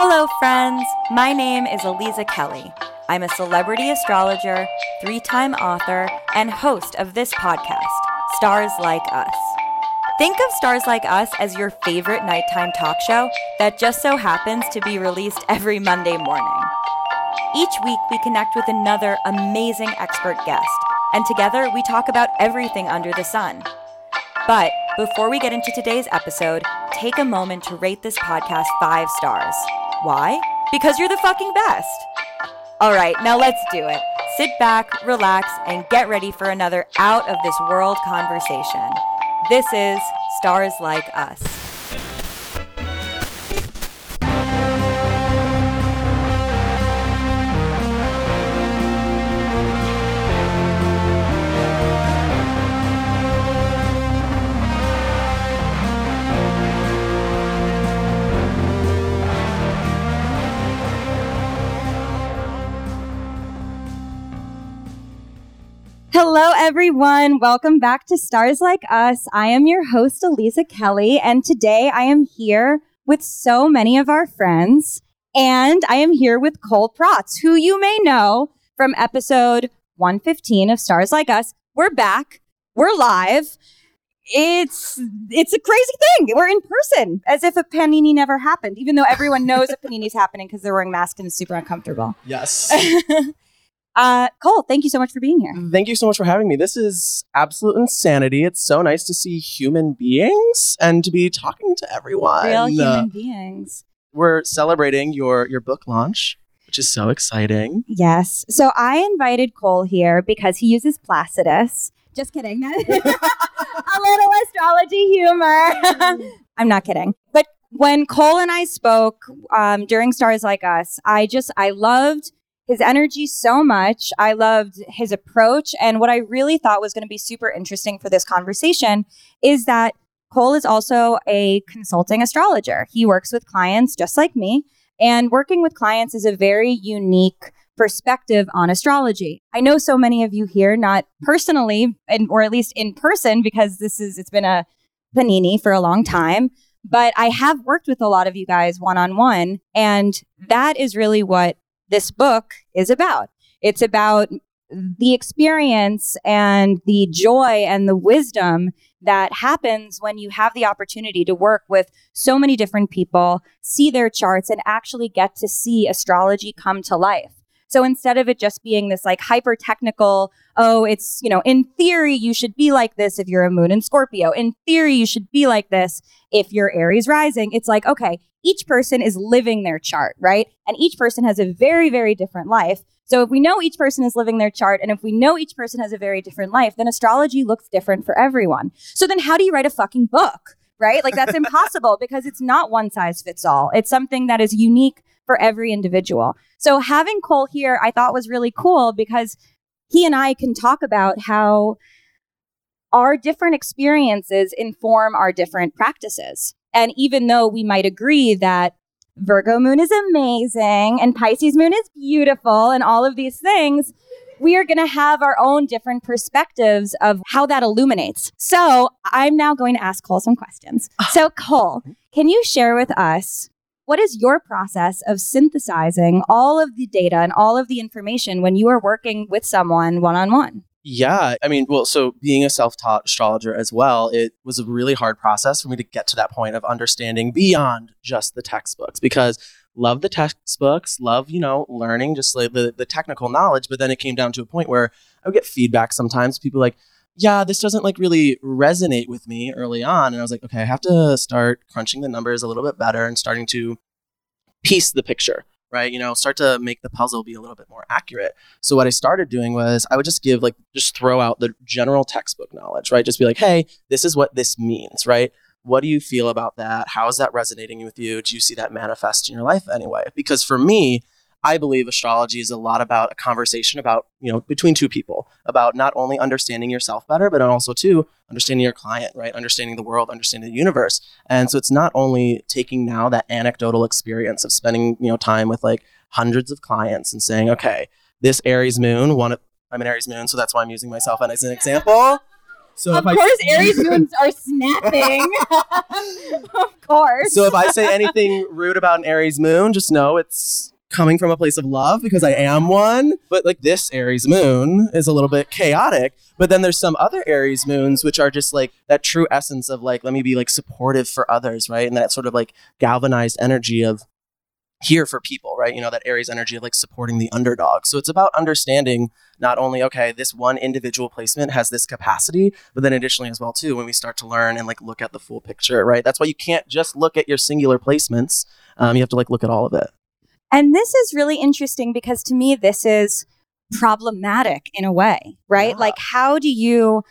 Hello, friends. My name is Aliza Kelly. I'm a celebrity astrologer, three time author, and host of this podcast, Stars Like Us. Think of Stars Like Us as your favorite nighttime talk show that just so happens to be released every Monday morning. Each week, we connect with another amazing expert guest, and together we talk about everything under the sun. But before we get into today's episode, take a moment to rate this podcast five stars. Why? Because you're the fucking best. All right, now let's do it. Sit back, relax, and get ready for another out of this world conversation. This is Stars Like Us. Everyone. Welcome back to Stars Like Us. I am your host, Aliza Kelly, and today I am here with so many of our friends. And I am here with Cole Protz, who you may know from episode 115 of Stars Like Us. We're back. We're live. It's it's a crazy thing. We're in person, as if a panini never happened, even though everyone knows a panini's happening because they're wearing masks and it's super uncomfortable. Yes. Uh, Cole, thank you so much for being here. Thank you so much for having me. This is absolute insanity. It's so nice to see human beings and to be talking to everyone. Real human beings. we're celebrating your your book launch, which is so exciting. Yes. So I invited Cole here because he uses Placidus. Just kidding. a little astrology humor. I'm not kidding. But when Cole and I spoke um, during Stars Like Us, I just, I loved his energy so much. I loved his approach. And what I really thought was going to be super interesting for this conversation is that Cole is also a consulting astrologer. He works with clients just like me. And working with clients is a very unique perspective on astrology. I know so many of you here, not personally, and or at least in person, because this is it's been a panini for a long time. But I have worked with a lot of you guys one on one, and that is really what this book is about. It's about the experience and the joy and the wisdom that happens when you have the opportunity to work with so many different people, see their charts, and actually get to see astrology come to life. So instead of it just being this like hyper technical, oh, it's, you know, in theory, you should be like this if you're a moon in Scorpio. In theory, you should be like this if you're Aries rising. It's like, okay, each person is living their chart, right? And each person has a very, very different life. So if we know each person is living their chart and if we know each person has a very different life, then astrology looks different for everyone. So then how do you write a fucking book? Right? Like that's impossible because it's not one size fits all. It's something that is unique for every individual. So having Cole here, I thought was really cool because he and I can talk about how our different experiences inform our different practices. And even though we might agree that Virgo moon is amazing and Pisces moon is beautiful and all of these things, we are going to have our own different perspectives of how that illuminates. So I'm now going to ask Cole some questions. So, Cole, can you share with us what is your process of synthesizing all of the data and all of the information when you are working with someone one on one? Yeah, I mean, well, so being a self-taught astrologer as well, it was a really hard process for me to get to that point of understanding beyond just the textbooks because love the textbooks, love, you know, learning just like the, the technical knowledge, but then it came down to a point where I would get feedback sometimes, people like, yeah, this doesn't like really resonate with me early on. And I was like, okay, I have to start crunching the numbers a little bit better and starting to piece the picture, right? You know, start to make the puzzle be a little bit more accurate. So what I started doing was I would just give like just throw out the general textbook knowledge, right? Just be like, "Hey, this is what this means," right? What do you feel about that? How is that resonating with you? Do you see that manifest in your life anyway? Because for me, I believe astrology is a lot about a conversation about, you know, between two people, about not only understanding yourself better, but also too understanding your client, right? Understanding the world, understanding the universe. And so it's not only taking now that anecdotal experience of spending, you know, time with like hundreds of clients and saying, okay, this Aries moon, one of, I'm an Aries moon, so that's why I'm using myself as an example. So of course, I Aries moons are snapping. of course. So if I say anything rude about an Aries moon, just know it's coming from a place of love because I am one. But like this Aries moon is a little bit chaotic. But then there's some other Aries moons which are just like that true essence of like, let me be like supportive for others, right? And that sort of like galvanized energy of here for people, right? You know, that Aries energy of like supporting the underdog. So it's about understanding not only, okay, this one individual placement has this capacity, but then additionally as well, too, when we start to learn and like look at the full picture, right? That's why you can't just look at your singular placements. Um, you have to like look at all of it. And this is really interesting because to me, this is problematic in a way, right? Yeah. Like, how do you,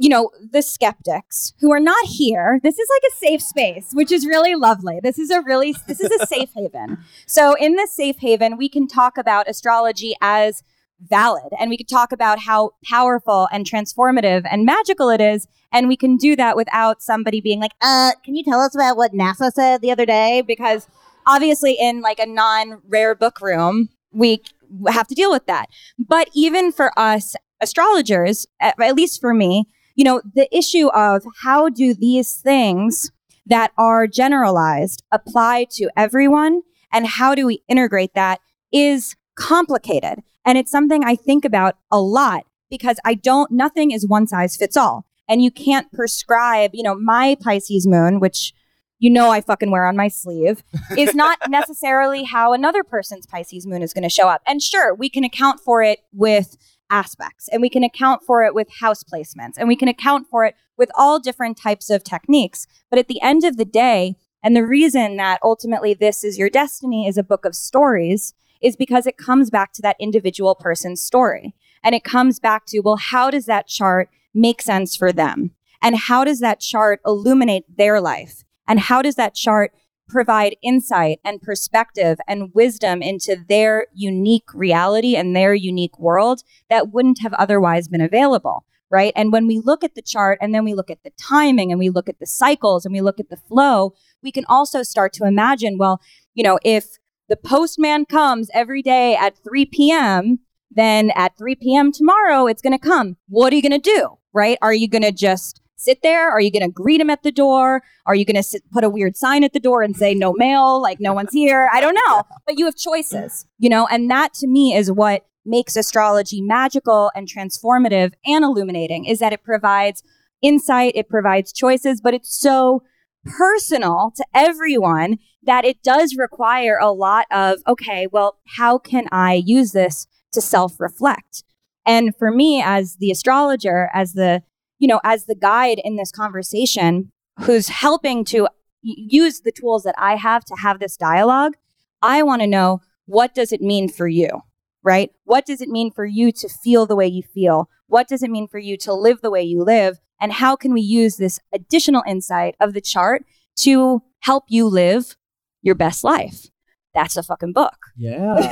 you know, the skeptics who are not here, this is like a safe space, which is really lovely. This is a really, this is a safe haven. So, in this safe haven, we can talk about astrology as valid and we can talk about how powerful and transformative and magical it is. And we can do that without somebody being like, uh, can you tell us about what NASA said the other day? Because obviously in like a non-rare book room we have to deal with that. But even for us astrologers at, least for me you know the issue of how do these things that are generalized apply to everyone and how do we integrate that is complicated. And it's something i think about a lot because i don't nothing is one size fits all. And you can't prescribe you know my pisces moon which you know I fucking wear on my sleeve is not necessarily how another person's Pisces moon is going to show up. And sure, we can account for it with aspects and we can account for it with house placements and we can account for it with all different types of techniques. But at the end of the day, and the reason that ultimately this is your destiny is a book of stories is because it comes back to that individual person's story. And it comes back to, well, how does that chart make sense for them? And how does that chart illuminate their life? And how does that chart provide insight and perspective and wisdom into their unique reality and their unique world that wouldn't have otherwise been available? Right. And when we look at the chart and then we look at the timing and we look at the cycles and we look at the flow, we can also start to imagine, well, you know, if the postman comes every day at 3 p.m., then at 3 p.m. tomorrow, it's going to come. What are you going to do? Right. Are you going to just sit there? Are you going to greet him at the door? Are you going to put a weird sign at the door and say no mail, like no one's here? I don't know. But you have choices, you know, and that to me is what makes astrology magical and transformative and illuminating is that it provides insight, it provides choices, but it's so personal to everyone that it does require a lot of, okay, well, how can I use this to self reflect? And for me, as the astrologer, as the you know, as the guide in this conversation who's helping to use the tools that I have to have this dialogue, I want to know what does it mean for you, right? What does it mean for you to feel the way you feel? What does it mean for you to live the way you live? And how can we use this additional insight of the chart to help you live your best life? That's a fucking book. Yeah.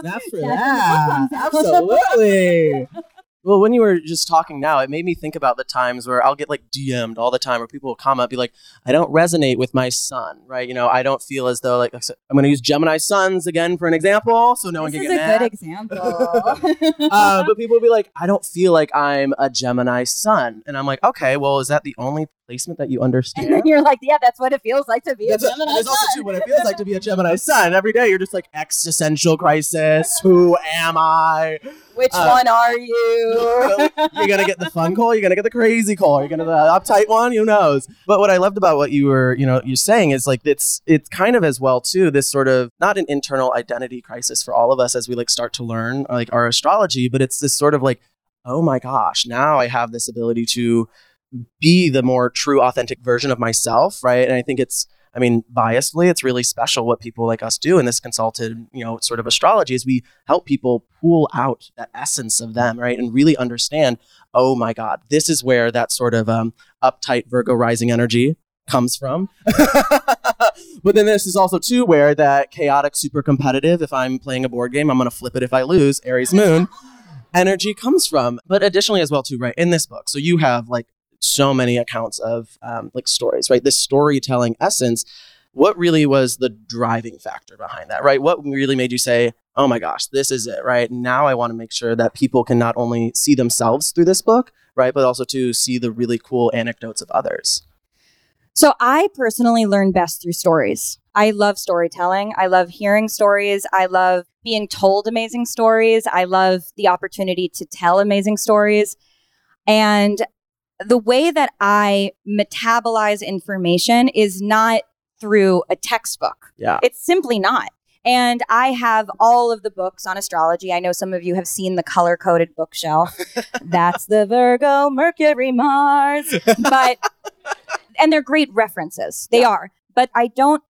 Snaps for that. Absolutely. Well, when you were just talking now, it made me think about the times where I'll get like DM'd all the time where people will comment, be like, I don't resonate with my sun, right? You know, I don't feel as though like, I'm going to use Gemini suns again for an example so no this one can is get a good example. uh, but people will be like, I don't feel like I'm a Gemini sun. And I'm like, okay, well, is that the only placement that you understand? and then you're like, yeah, that's what it feels like to be That's a Gemini that's also true what it feels like to be a Gemini sun. Every day you're just like existential crisis. Who am I? Which Uh, one are you? you're gonna get the fun call. You're gonna get the crazy call. You're gonna the uptight one. Who knows? But what I loved about what you were, you know, you're saying is like it's it's kind of as well too. This sort of not an internal identity crisis for all of us as we like start to learn like our astrology, but it's this sort of like, oh my gosh, now I have this ability to be the more true, authentic version of myself, right? And I think it's I mean, biasedly, it's really special what people like us do in this consulted, you know, sort of astrology is we help people pull out that essence of them, right? And really understand, oh my God, this is where that sort of um, uptight Virgo rising energy comes from. but then this is also too where that chaotic, super competitive, if I'm playing a board game, I'm going to flip it if I lose, Aries moon energy comes from. But additionally as well too, right, in this book. So you have like so many accounts of um, like stories, right? This storytelling essence. What really was the driving factor behind that, right? What really made you say, oh my gosh, this is it, right? Now I want to make sure that people can not only see themselves through this book, right, but also to see the really cool anecdotes of others. So I personally learn best through stories. I love storytelling. I love hearing stories. I love being told amazing stories. I love the opportunity to tell amazing stories. And the way that I metabolize information is not through a textbook. Yeah. It's simply not. And I have all of the books on astrology. I know some of you have seen the color coded bookshelf. That's the Virgo, Mercury, Mars. But, and they're great references. They are. But I don't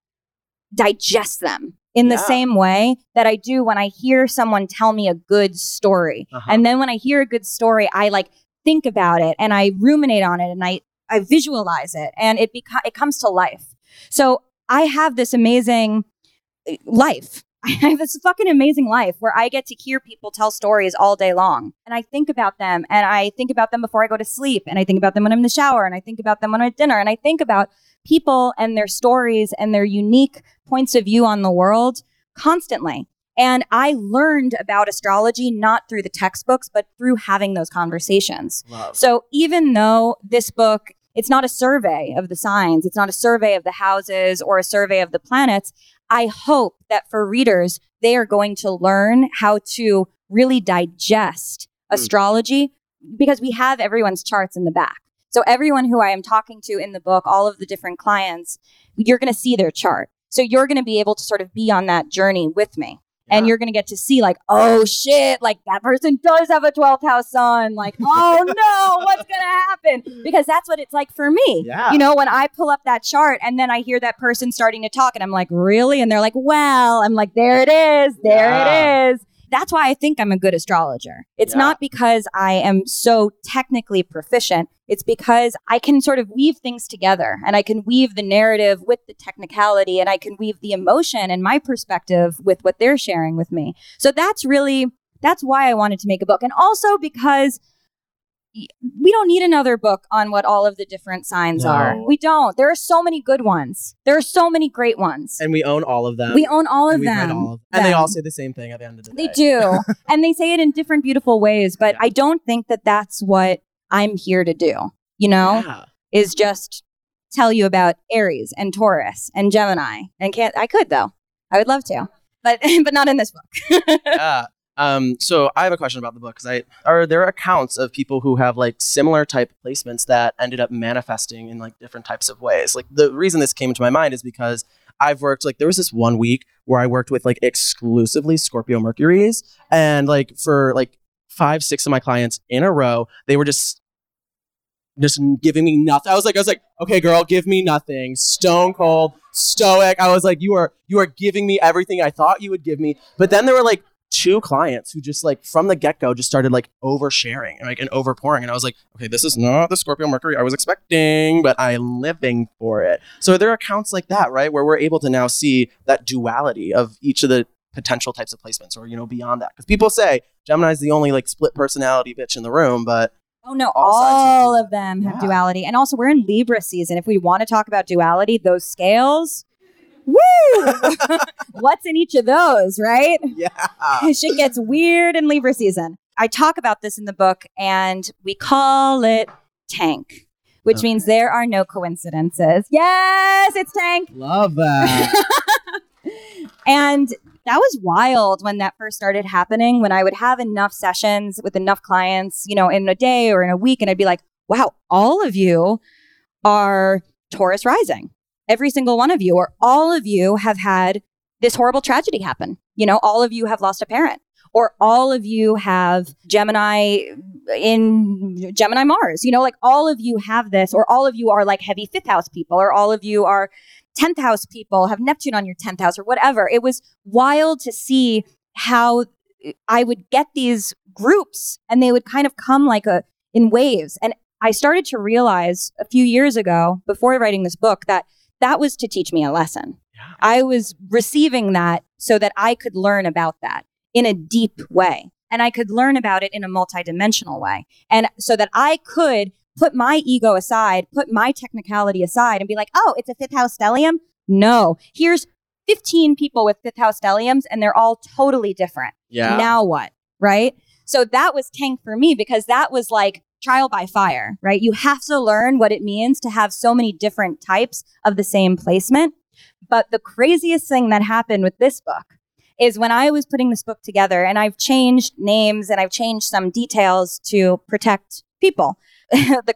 digest them in the Yeah. same way that I do when I hear someone tell me a good story. Uh-huh. And then when I hear a good story, I like think about it and I ruminate on it and I, I visualize it and it beco- it comes to life. So I have this amazing uh, life. I have this fucking amazing life where I get to hear people tell stories all day long. And I think about them and I think about them before I go to sleep and I think about them when I'm in the shower and I think about them when I'm at dinner and I think about people and their stories and their unique points of view on the world constantly. And I learned about astrology not through the textbooks, but through having those conversations. Love. So even though this book, it's not a survey of the signs, it's not a survey of the houses or a survey of the planets, I hope that for readers, they are going to learn how to really digest hmm. astrology because we have everyone's charts in the back. So everyone who I am talking to in the book, all of the different clients, you're going to see their chart. So you're going to be able to sort of be on that journey with me. And you're to get to see, like, oh shit, like that person does have a 12th house sun. Like, oh no, what's to happen? Because that's what it's like for me. Yeah. You know, when I pull up that chart and then I hear that person starting to talk and I'm like, really? And they're like, well, I'm like, there it is. There Yeah. it is. That's why I think I'm a good astrologer. It's Yeah. not because I am so technically proficient. It's because I can sort of weave things together and I can weave the narrative with the technicality and I can weave the emotion and my perspective with what they're sharing with me. So that's really that's why I wanted to make a book. And also because we don't need another book on what all of the different signs are. We don't. There are so many good ones. There are so many great ones. and we own all of them. we own all of and we've read them. all of- them. and they all say the same thing at the end of the day. They do. and they say it in different beautiful ways, but Yeah. I don't think that that's what I'm here to do. You know, Yeah. is just tell you about Aries and Taurus and Gemini. And can't I could though. I would love to. But but not in this book. yeah. Um, so I have a question about the book because I are there accounts of people who have like similar type placements that ended up manifesting in like different types of ways. Like the reason this came to my mind is because I've worked like there was this one week where I worked with like exclusively Scorpio Mercuries and like for like five six of my clients in a row they were just just giving me nothing. I was like, I was like, okay, girl, give me nothing. Stone cold, stoic. I was like, you are you are giving me everything I thought you would give me. But then there were like two clients who just like from the get go just started like oversharing and like and overpouring, and I was like, okay, this is not the Scorpio Mercury I was expecting, but I'm living for it. So there are accounts like that, right, where we're able to now see that duality of each of the potential types of placements, or you know, beyond that. Because people say Gemini's the only like split personality bitch in the room, but Oh no, All all of them have Yeah. duality. And also we're in Libra season. If we want to talk about duality, those scales, woo! What's in each of those, right? yeah. Shit gets weird in Libra season. I talk about this in the book and we call it tank, which Okay. means there are no coincidences. Yes, it's tank. Love that. And that was wild when that first started happening. When I would have enough sessions with enough clients, you know, in a day or in a week, and I'd be like, wow, all of you are Taurus rising. Every single one of you, or all of you have had this horrible tragedy happen. You know, all of you have lost a parent, or all of you have Gemini in Gemini Mars. You know, like all of you have this, or all of you are like heavy fifth house people, or all of you are 10th house people, have Neptune on your 10th house, or whatever. It was wild to see how I would get these groups and they would kind of come like a in waves. And I started to realize a few years ago, before writing this book, that that was to teach me a lesson. Yeah. I was receiving that so that I could learn about that in a deep way. And I could learn about it in a multidimensional way. And so that I could put my ego aside, put my technicality aside, and be like, oh, it's a fifth house stellium? No. Here's 15 people with fifth house stelliums and they're all totally different. Yeah. Now what? Right? So that was tank for me because that was like trial by fire, right? You have to learn what it means to have so many different types of the same placement. But the craziest thing that happened with this book is when I was putting this book together, and I've changed names and I've changed some details to protect people. the,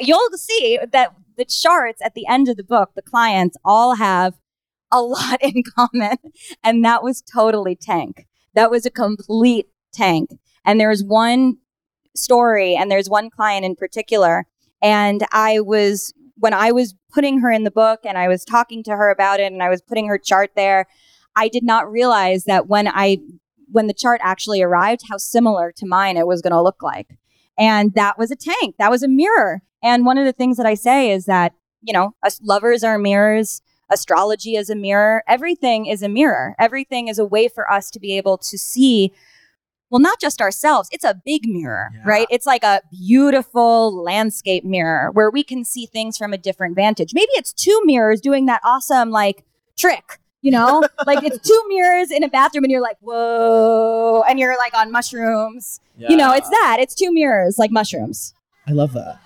you'll see that the charts at the end of the book, the clients all have a lot in common. And that was totally tank. That was a complete tank. And there was one story, and there's one client in particular. And I was, when I was putting her in the book and I was talking to her about it and I was putting her chart there, I did not realize that when I when the chart actually arrived, how similar to mine it was going to look like. And that was a tank. That was a mirror. And one of the things that I say is that, you know, us lovers are mirrors. Astrology is a mirror. Everything is a mirror. Everything is a way for us to be able to see, well, not just ourselves, it's a big mirror, Yeah. right? It's like a beautiful landscape mirror where we can see things from a different vantage. Maybe it's two mirrors doing that awesome, like, trick. You know, like it's two mirrors in a bathroom, and you're like, whoa, and you're like on mushrooms. You know, it's that. It's two mirrors, like mushrooms. I love that.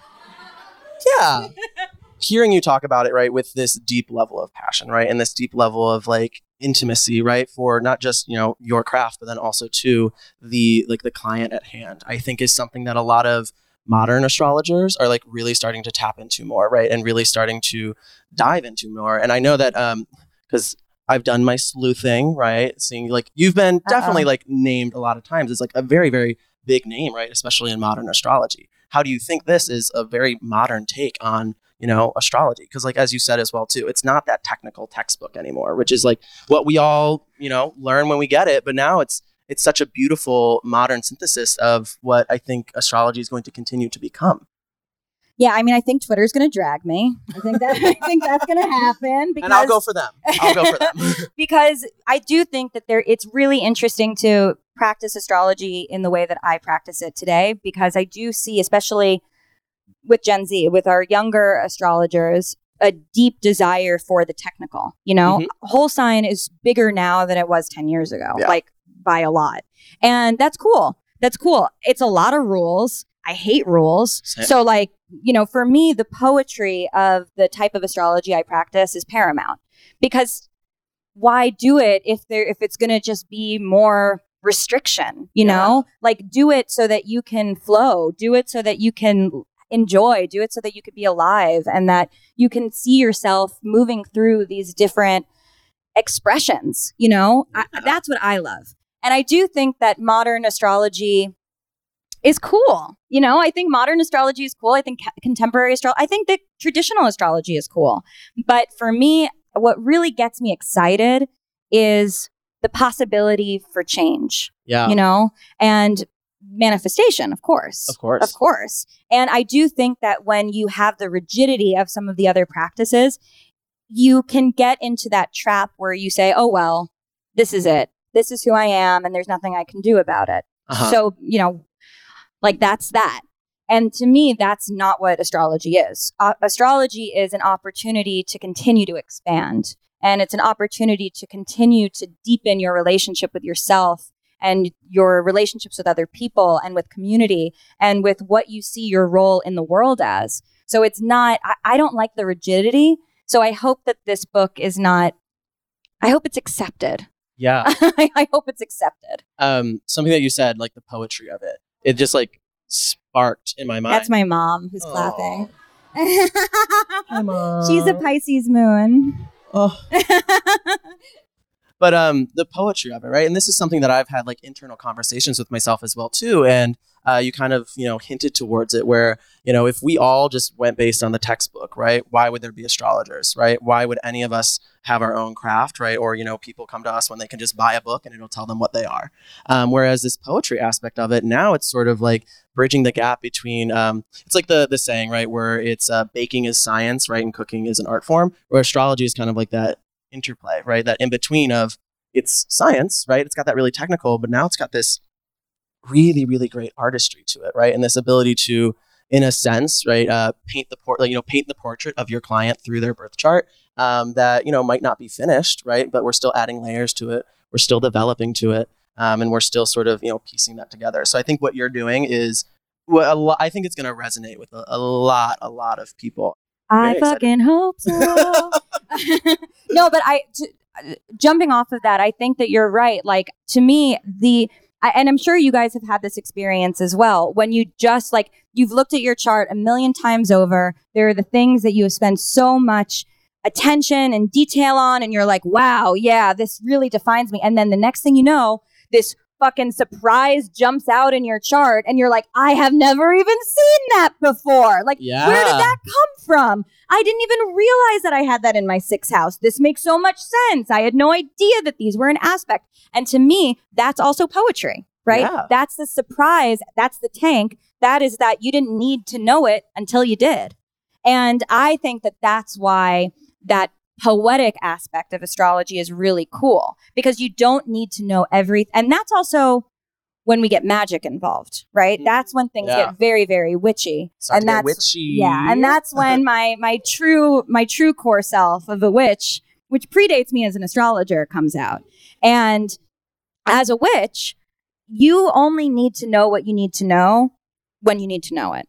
Yeah. Hearing you talk about it, right, with this deep level of passion, right, and this deep level of like intimacy, right, for not just you know your craft, but then also to the like the client at hand, I think is something that a lot of modern astrologers are like really starting to tap into more, right, and really starting to dive into more. And I know that um because I've done my sleuthing, right, seeing like you've been definitely like named a lot of times. It's like a very very big name, right, especially in modern astrology how do you think this is a very modern take on you know astrology. Because like as you said as well too it's not that technical textbook anymore which is like what we all you know learn when we get it. But now it's it's such a beautiful modern synthesis of what i think astrology is going to continue to become. Yeah, I mean, I think Twitter's going to drag me. I think that I think that's going to happen because and i'll go for them. I'll go for them. Because I do think that there it's really interesting to practice astrology in the way that I practice it today because I do see especially with Gen Z with our younger astrologers a deep desire for the technical. You know, Mhm. whole sign is bigger now than it was 10 years ago, Yeah. like by a lot. And that's cool. That's cool. It's a lot of rules. I hate rules. Same. So like, you know, for me the poetry of the type of astrology I practice is paramount because why do it if there if it's going to just be more restriction you Yeah. know like do it so that you can flow do it so that you can enjoy. Do it so that you could be alive and that you can see yourself moving through these different expressions you know? I, that's what i love. And i do think that modern astrology is cool you know? I think modern astrology is cool. I think ca- contemporary astrology i think that traditional astrology is cool. But for me what really gets me excited is the possibility for change yeah. you know? And manifestation of course. Of course. Of course. And i do think that when you have the rigidity of some of the other practices you can get into that trap where you say oh well this is it. This is who i am and there's nothing i can do about it. Uh-huh. so you know like that's that. And to me that's not what astrology is. Uh, astrology is an opportunity to continue to expand and it's an opportunity to continue to deepen your relationship with yourself and your relationships with other people and with community and with what you see your role in the world as. So it's not, I, I don't like the rigidity. So I hope that this book is not, I hope it's accepted. yeah I hope it's accepted. um something that you said like the poetry of it it just like sparked in my mind That's my mom who's Oh. clapping. Hi. She's a Pisces moon. oh but um the poetry of it right? And this is something that i've had like internal conversations with myself as well too. And uh, you kind of you know hinted towards it where you know if we all just went based on the textbook right why would there be astrologers right? Why would any of us have our own craft right? Or you know people come to us when they can just buy a book and it'll tell them what they are. Um, whereas this poetry aspect of it now it's sort of like bridging the gap between um, it's like the the saying right where it's uh, baking is science right and cooking is an art form where astrology is kind of like that interplay, right? That in between of it's science, right? It's got that really technical, but now it's got this really, really great artistry to it, right? And this ability to, in a sense, right, uh, paint the port, like, you know, paint the portrait of your client through their birth chart um, that you know might not be finished, right? But we're still adding layers to it. We're still developing to it, um, and we're still sort of you know piecing that together. So I think what you're doing is, well, lo- I think it's going to resonate with a, a lot, a lot of people. I Very excited. fucking hope so. no, but I t- jumping off of that, I think that you're right. Like to me, the I, and I'm sure you guys have had this experience as well. When you just like you've looked at your chart a million times over, there are the things that you have spent so much attention and detail on, and you're like, wow, yeah, this really defines me. And then the next thing you know, this fucking surprise jumps out in your chart, and you're like, I have never even seen that before. Like, Yeah. where did that come from? I didn't even realize that I had that in my sixth house. This makes so much sense. I had no idea that these were an aspect. And to me, that's also poetry, right? Yeah. That's the surprise. That's the tank. That is that you didn't need to know it until you did. And I think that that's why that poetic aspect of astrology is really cool because you don't need to know everything. And that's also when we get magic involved, right? Mhm. That's when things Yeah. get very, very witchy. Start and that's witchy. yeah, and that's when my my true my true core self of a witch, which predates me as an astrologer, comes out. And as a witch, you only need to know what you need to know when you need to know it.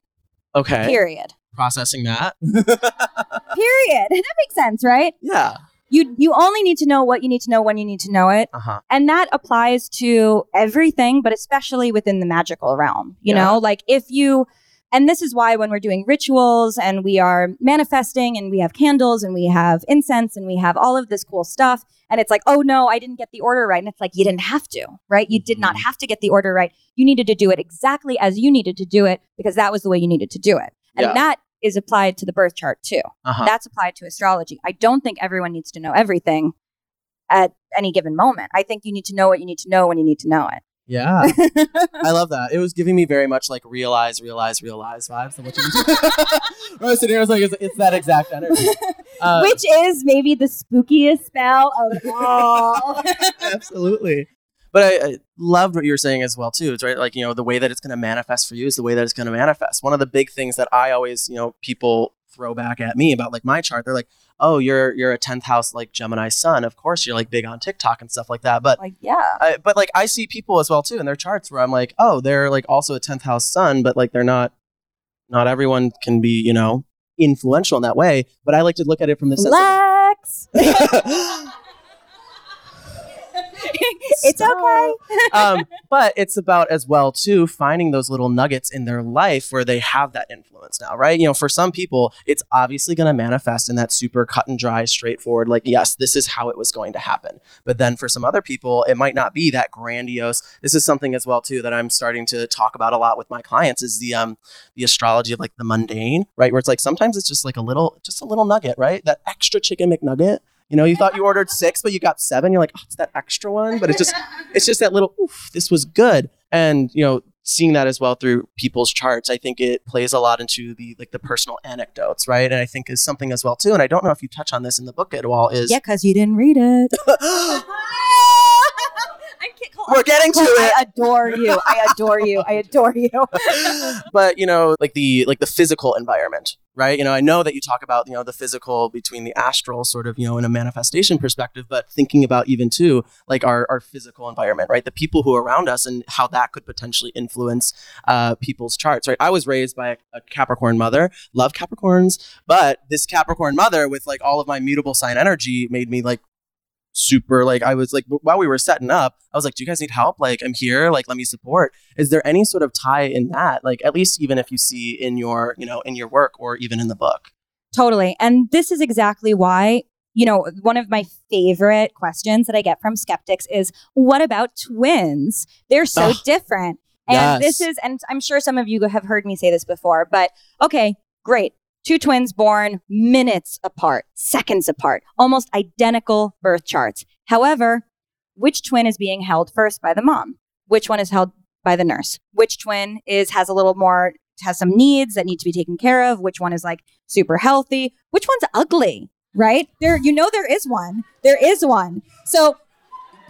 okay. Period. Processing that. Period. That makes sense, right? yeah. You you only need to know what you need to know when you need to know it. Uh huh. And that applies to everything, but especially within the magical realm. You Yeah. know, like if you, and this is why when we're doing rituals and we are manifesting and we have candles and we have incense and we have all of this cool stuff, and it's like, oh no, I didn't get the order right. And it's like, you didn't have to, right? You did not have to get the order right. You needed to do it exactly as you needed to do it because that was the way you needed to do it. And Yeah. that is applied to the birth chart too. Uh huh. That's applied to astrology. I don't think everyone needs to know everything at any given moment. I think you need to know what you need to know when you need to know it. Yeah. I love that. It was giving me very much like realize, realize, realize vibes. Of what you I was sitting here, I was like, it's, it's that exact energy. Uh, Which is maybe the spookiest spell of all. absolutely. But I, I loved what you were saying as well too. It's right, like you know, the way that it's going to manifest for you is the way that it's going to manifest. One of the big things that I always, you know, people throw back at me about like my chart. They're like, "Oh, you're you're a tenth house like Gemini Sun. Of course, you're like big on TikTok and stuff like that." But like, yeah. I, but like I see people as well too in their charts where I'm like, oh, they're like also a tenth house sun, but like they're not. Not everyone can be, you know, influential in that way. But I like to look at it from the sense. Lex. It's okay. um, but it's about as well too finding those little nuggets in their life where they have that influence now, right? You know, for some people, it's obviously going to manifest in that super cut and dry, straightforward, like yes, this is how it was going to happen. But then for some other people, it might not be that grandiose. This is something as well too that I'm starting to talk about a lot with my clients is the um the astrology of like the mundane, right? Where it's like sometimes it's just like a little, just a little nugget, right? That extra chicken McNugget. You know, you thought you ordered six, but you got seven. You're like, oh, it's that extra one, but it's just it's just that little oof, this was good and you know seeing that as well through people's charts i think it plays a lot into the like the personal anecdotes right and i think is something as well too and i don't know if you touch on this in the book at all is Yeah, because you didn't read it. Cole, we're getting to it I adore you. I adore you. I adore you. but you know like the like the physical environment right you know i know that you talk about you know the physical between the astral sort of you know in a manifestation perspective but thinking about even too like our, our physical environment right the people who are around us and how that could potentially influence uh, people's charts right i was raised by a, a capricorn mother love capricorns but this capricorn mother with like all of my mutable sign energy made me like super like i was like while we were setting up i was like do you guys need help like i'm here like let me support is there any sort of tie in that like at least even if you see in your you know in your work or even in the book Totally. And this is exactly why, you know, one of my favorite questions that I get from skeptics is what about twins? They're so Ugh. different. And this is, and I'm sure some of you have heard me say this before, but okay, great. Two twins born minutes apart, seconds apart, almost identical birth charts. However, which twin is being held first by the mom? Which one is held by the nurse? Which twin is has a little more has some needs that need to be taken care of? Which one is like super healthy? Which one's ugly? Right? There you know there is one. There is one. So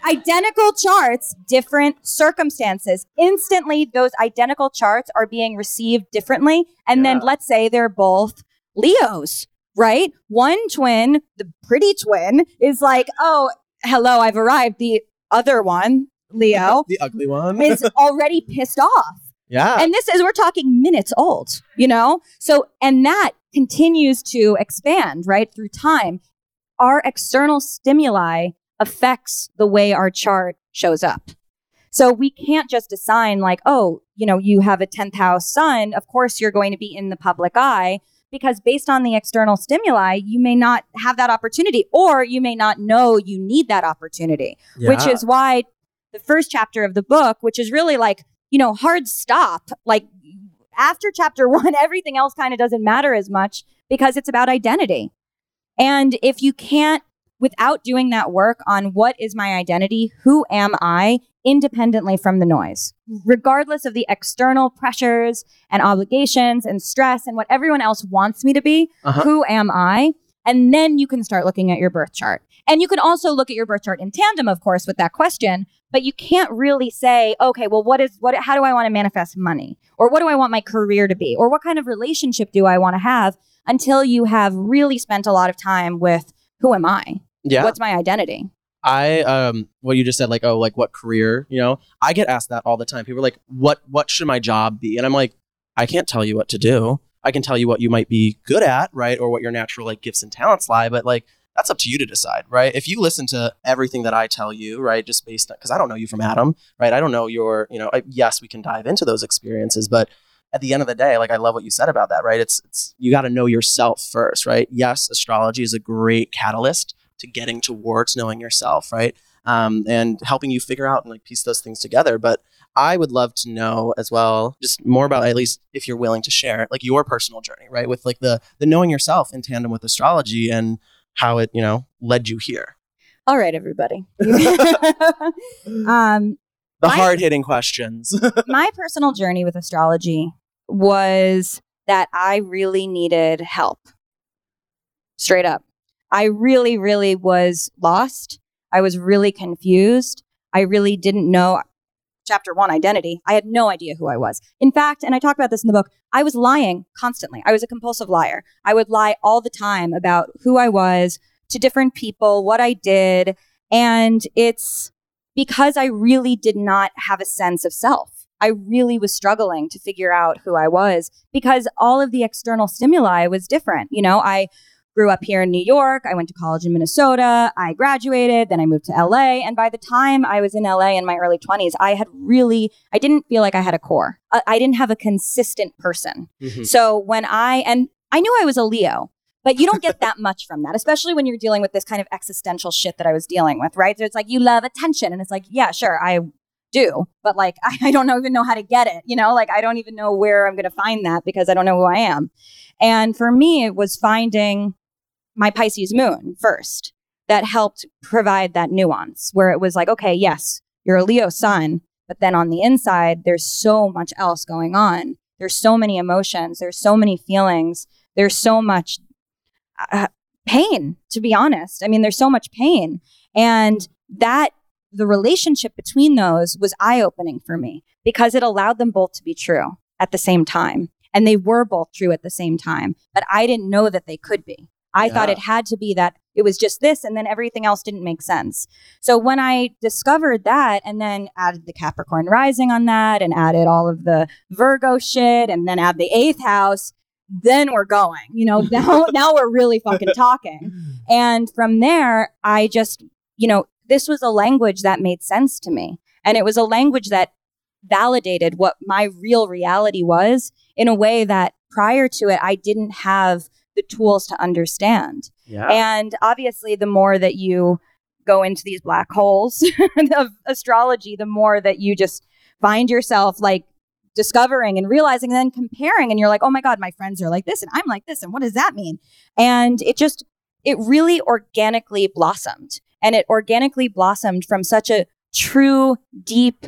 identical charts, different circumstances. Instantly those identical charts are being received differently and then let's say they're both Leos, right? One twin, the pretty twin, is like, oh, hello, I've arrived. The other one, Leo, the ugly one. is already pissed off. yeah. And this is, we're talking minutes old, you know? So, and that continues to expand, right, through time. Our external stimuli affects the way our chart shows up. So we can't just assign, like, oh, you know, you have a 10th house sun. Of course, you're going to be in the public eye because based on the external stimuli, you may not have that opportunity or you may not know you need that opportunity which is why the first chapter of the book, which is really like, you know, hard stop, like after chapter one, everything else kind of doesn't matter as much because it's about identity. And if you can't, without doing that work on what is my identity, who am I, independently from the noise, regardless of the external pressures and obligations and stress and what everyone else wants me to be, Uh-huh. who am I? And then you can start looking at your birth chart. And you can also look at your birth chart in tandem, of course, with that question. But you can't really say, okay, well, what is what? How do I want to manifest money, or what do I want my career to be, or what kind of relationship do I want to have? Until you have really spent a lot of time with who am I? Yeah. What's my identity? I um what you just said like oh like what career you know? I get asked that all the time. People are like what what should my job be? And I'm like I can't tell you what to do. I can tell you what you might be good at right or what your natural like gifts and talents lie but like that's up to you to decide right? If you listen to everything that I tell you right just based on because I don't know you from Adam right? I don't know your you know I, yes we can dive into those experiences but at the end of the day like I love what you said about that right? It's it's you got to know yourself first right? Yes astrology is a great catalyst to getting towards knowing yourself, right? Um, and helping you figure out and like piece those things together. But I would love to know as well, just more about at least if you're willing to share, like your personal journey, right? With like the the knowing yourself in tandem with astrology and how it, you know, led you here. All right, everybody. um, The hard hitting questions. my personal journey with astrology was that I really needed help. Straight up. I really, really was lost. I was really confused. I really didn't know chapter one identity. I had no idea who I was. In fact, and I talk about this in the book, I was lying constantly. I was a compulsive liar. I would lie all the time about who I was to different people, what I did. And it's because I really did not have a sense of self. I really was struggling to figure out who I was because all of the external stimuli was different. You know, I grew up here in New York. I went to college in Minnesota. I graduated. Then I moved to LA. And by the time I was in LA in my early 20s, I had really, I didn't feel like I had a core. I, I didn't have a consistent person. Mhm. So when I, and I knew I was a Leo, but you don't get that much from that, especially when you're dealing with this kind of existential shit that I was dealing with, right? So it's like, you love attention. And it's like, yeah, sure, I do, but like, I, I don't know, even know how to get it, you know? Like, I don't even know where I'm going to find that because I don't know who I am. And for me, it was finding my Pisces moon first that helped provide that nuance where it was like, okay, yes, you're a Leo sun, but then on the inside, there's so much else going on. There's so many emotions, there's so many feelings, there's so much uh, pain, to be honest. I mean, there's so much pain. And that, the relationship between those was eye opening for me because it allowed them both to be true at the same time. And they were both true at the same time, but I didn't know that they could be. I thought it had to be that it was just this and then everything else didn't make sense. So when I discovered that and then added the Capricorn rising on that and added all of the Virgo shit and then add the eighth house, then we're going. You know, now now we're really fucking talking. And from there, I just, you know, this was a language that made sense to me. And it was a language that validated what my real reality was in a way that prior to it, I didn't have the tools to understand. Yeah. And obviously, the more that you go into these black holes of astrology, the more that you just find yourself like discovering and realizing and then comparing. And you're like, oh my God, my friends are like this and I'm like this. And what does that mean? And it just, it really organically blossomed. And it organically blossomed from such a true, deep,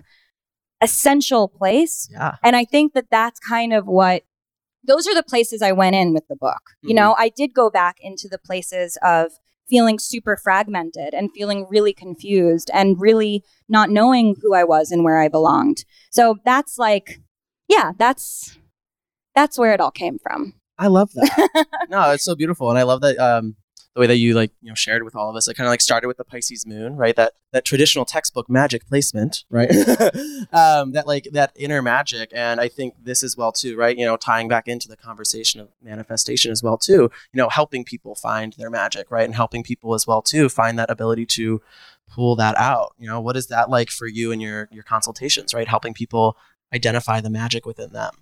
essential place yeah. and I think that that's kind of what those are the places I went in with the book. You Mhm. know, I did go back into the places of feeling super fragmented and feeling really confused and really not knowing who I was and where I belonged. So that's like, yeah, that's that's where it all came from. I love that. no, it's so beautiful, and I love that um, the way that you like you know shared with all of us. It kind of like started with the Pisces moon, right? That that traditional textbook magic placement, right? um, that like that inner magic, and I think this as well too, right? You know, tying back into the conversation of manifestation as well too. You know, helping people find their magic, right, and helping people as well too find that ability to pull that out. You know, what is that like for you and your your consultations, right? Helping people identify the magic within them.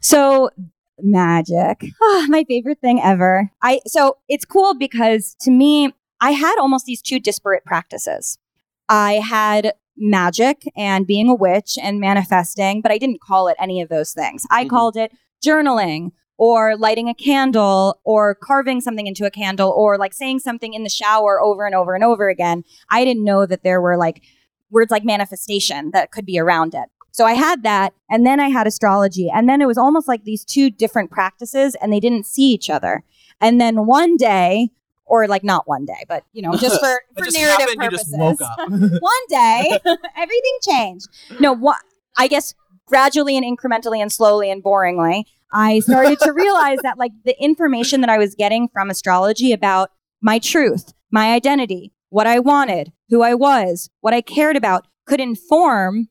So magic. Oh, my favorite thing ever. I so it's cool because to me, I had almost these two disparate practices. I had magic and being a witch and manifesting, but I didn't call it any of those things. I mm-hmm. called it journaling or lighting a candle or carving something into a candle or like saying something in the shower over and over and over again. I didn't know that there were like words like manifestation that could be around it. So I had that, and then I had astrology, and then it was almost like these two different practices, and they didn't see each other. And then one day, or like not one day, but you know, just for, for just narrative happened, purposes, one day everything changed. No, what I guess gradually and incrementally and slowly and boringly, I started to realize that like the information that I was getting from astrology about my truth, my identity, what I wanted, who I was, what I cared about could inform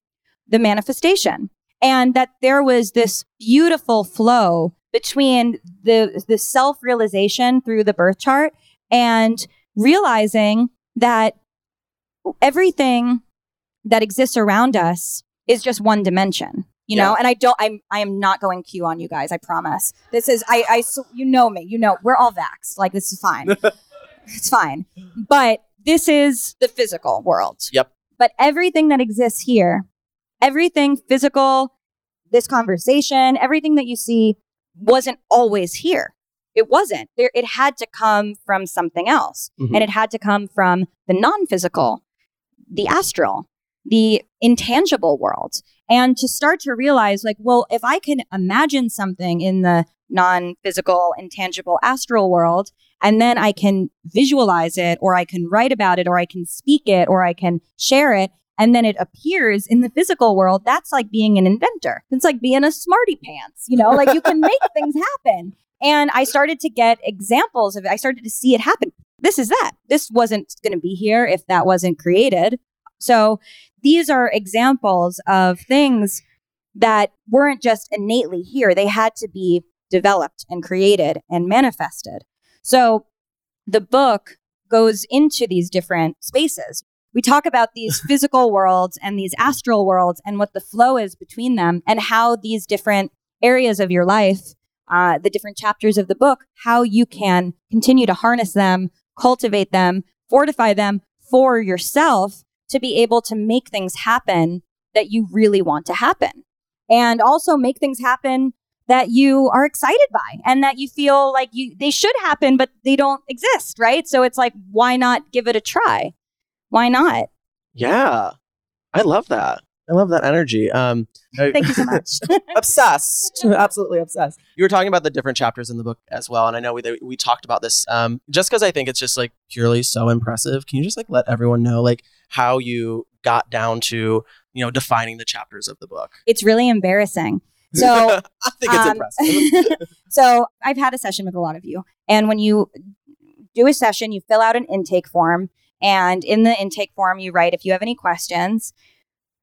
the manifestation and that there was this beautiful flow between the the self-realization through the birth chart and realizing that everything that exists around us is just one dimension you know? Yeah. and i don't i'm i am not going q on you guys i promise. This is i i you know me you know we're all vaxxed like this is fine. It's fine. But this is the physical world. Yep. But everything that exists here everything physical, this conversation, everything that you see wasn't always here. It wasn't. There it had to come from something else. Mm-hmm. And it had to come from the non-physical, the astral, the intangible world. And to start to realize like, well, if I can imagine something in the non-physical, intangible astral world, and then I can visualize it or I can write about it or I can speak it or I can share it, and then it appears in the physical world, that's like being an inventor. It's like being a smarty pants, you know, like you can make things happen. And I started to get examples of it. I started to see it happen. This is that. This wasn't going to be here if that wasn't created. So these are examples of things that weren't just innately here. They had to be developed and created and manifested. So the book goes into these different spaces we talk about these physical worlds and these astral worlds and what the flow is between them and how these different areas of your life, uh, the different chapters of the book, how you can continue to harness them, cultivate them, fortify them for yourself to be able to make things happen that you really want to happen. And also make things happen that you are excited by and that you feel like you they should happen but they don't exist, right? So it's like why not give it a try? Why not? Yeah. I love that. I love that energy. Um, Thank you so much. obsessed, absolutely obsessed. You were talking about the different chapters in the book as well, and I know we we talked about this. Um, just because I think it's just like purely so impressive. Can you just like let everyone know like how you got down to you know defining the chapters of the book? It's really embarrassing. So I think it's um, impressive. so I've had a session with a lot of you, and when you do a session, you fill out an intake form and in the intake form, you write if you have any questions.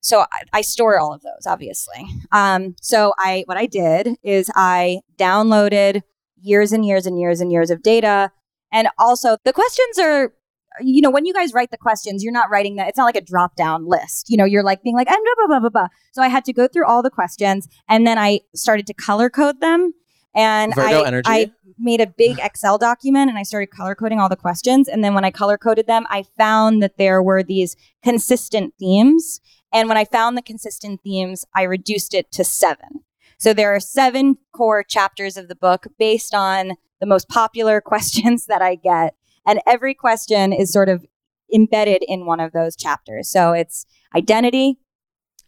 So I, I store all of those, obviously. Um, so I, what I did is I downloaded years and years and years and years of data. And also the questions are, you know, when you guys write the questions, you're not writing that. It's not like a drop down list. You know, you're like being like, and blah, blah, blah, blah, blah. So I had to go through all the questions and then I started to color code them. And I. I made a big Excel document and I started color coding all the questions. And then when I color coded them, I found that there were these consistent themes. And when I found the consistent themes, I reduced it to seven. So there are seven core chapters of the book based on the most popular questions that I get. And every question is sort of embedded in one of those chapters. So it's identity,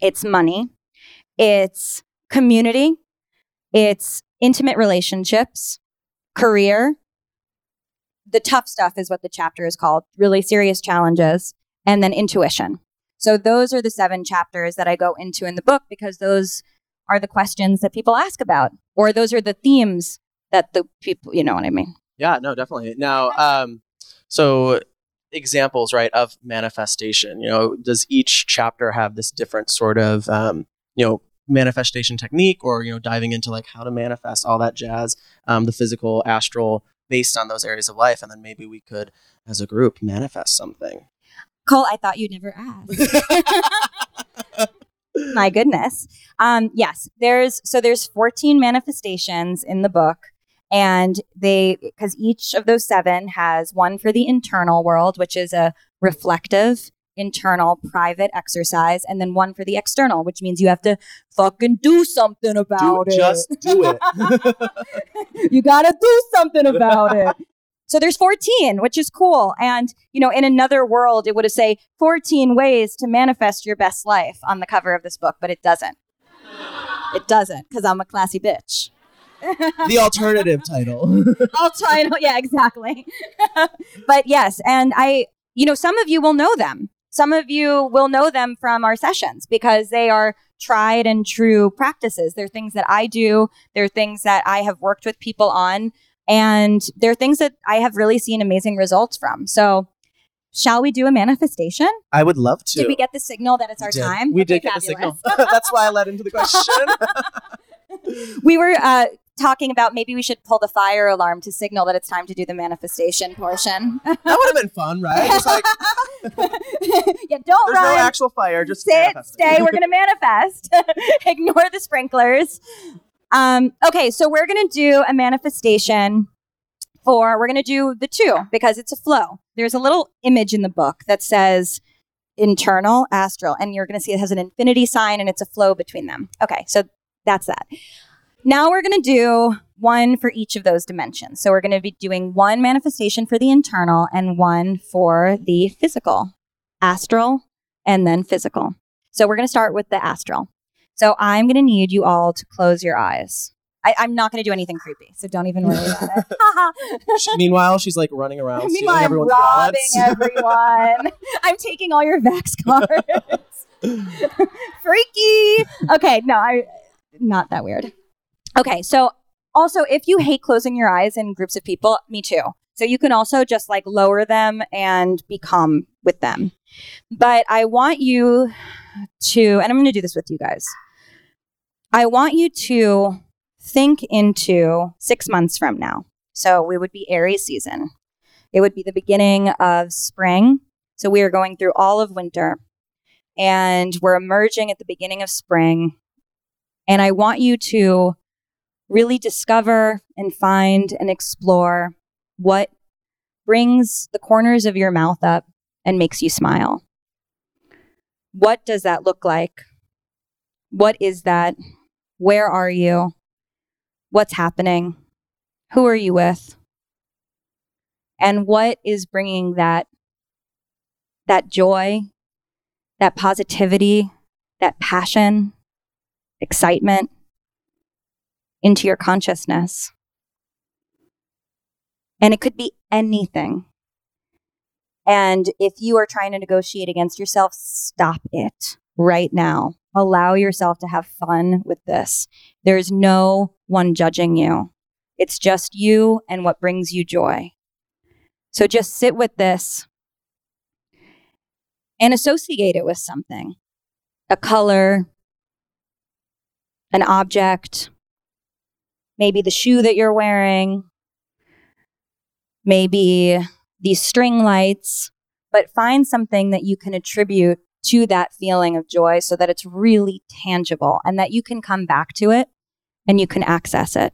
it's money, it's community, it's intimate relationships, career. The tough stuff is what the chapter is called, really serious challenges, and then intuition. So those are the seven chapters that I go into in the book because those are the questions that people ask about, or those are the themes that the people, you know what I mean? Yeah, no, definitely. Now, um, so examples, right, of manifestation. You know, does each chapter have this different sort of, um, you know, manifestation technique, or you know, diving into like how to manifest all that jazz, um, the physical, astral, based on those areas of life, and then maybe we could, as a group, manifest something. Cole, I thought you'd never ask. My goodness. Um, yes, there's so there's 14 manifestations in the book and they because each of those seven has one for the internal world which is a reflective internal private exercise and then one for the external which means you have to fucking do something about do, it. just do it. You gotta do something about it. So there's 14 which is cool. And you know in another world it would have say 14 ways to manifest your best life on the cover of this book but it doesn't. It doesn't because i'm a classy bitch. The alternative title. Alternative, yeah, exactly. but yes, and I, you know, some of you will know them. Some of you will know them from our sessions because they are tried and true practices. They're things that I do. They're things that I have worked with people on, and they're things that I have really seen amazing results from. So, shall we do a manifestation? I would love to. Did we get the signal that it's our did. time? We Okay, did get the signal. That's why I led into the question. we were uh, talking about maybe we should pull the fire alarm to signal that it's time to do the manifestation portion. that would have been fun, right? Just like yeah, don't there's run. no actual fire, just Sit, stay. We're going to manifest. Ignore the sprinklers. Um, okay, so we're going to do a manifestation for, we're going to do the two because it's a flow. There's a little image in the book that says internal, astral, and you're going to see it has an infinity sign and it's a flow between them. Okay, so that's that. Now we're going to do one for each of those dimensions. So we're going to be doing one manifestation for the internal and one for the physical, astral, and then physical. So we're going to start with the astral. So I'm going to need you all to close your eyes. I, I'm not going to do anything creepy, so don't even worry about it. She- Meanwhile, she's like running around, stealing Meanwhile, I'm everyone's robbing wallets. everyone. I'm taking all your Vax cards. Freaky. Okay, no, I not that weird. Okay, so also if you hate closing your eyes in groups of people, me too. So you can also just like lower them and become with them. But I want you to, and I'm going to do this with you guys. I want you to think into six months from now. So we would be Aries season. It would be the beginning of spring. So we are going through all of winter and we're emerging at the beginning of spring. And I want you to really discover and find and explore what brings the corners of your mouth up and makes you smile. What does that look like? What is that? Where are you? What's happening? Who are you with? And what is bringing that that joy, that positivity, that passion, excitement into your consciousness? And it could be anything. And if you are trying to negotiate against yourself, stop it right now. Allow yourself to have fun with this. There's no one judging you. It's just you and what brings you joy. So just sit with this and associate it with something a color, an object, maybe the shoe that you're wearing, maybe these string lights, but find something that you can attribute to that feeling of joy so that it's really tangible and that you can come back to it and you can access it.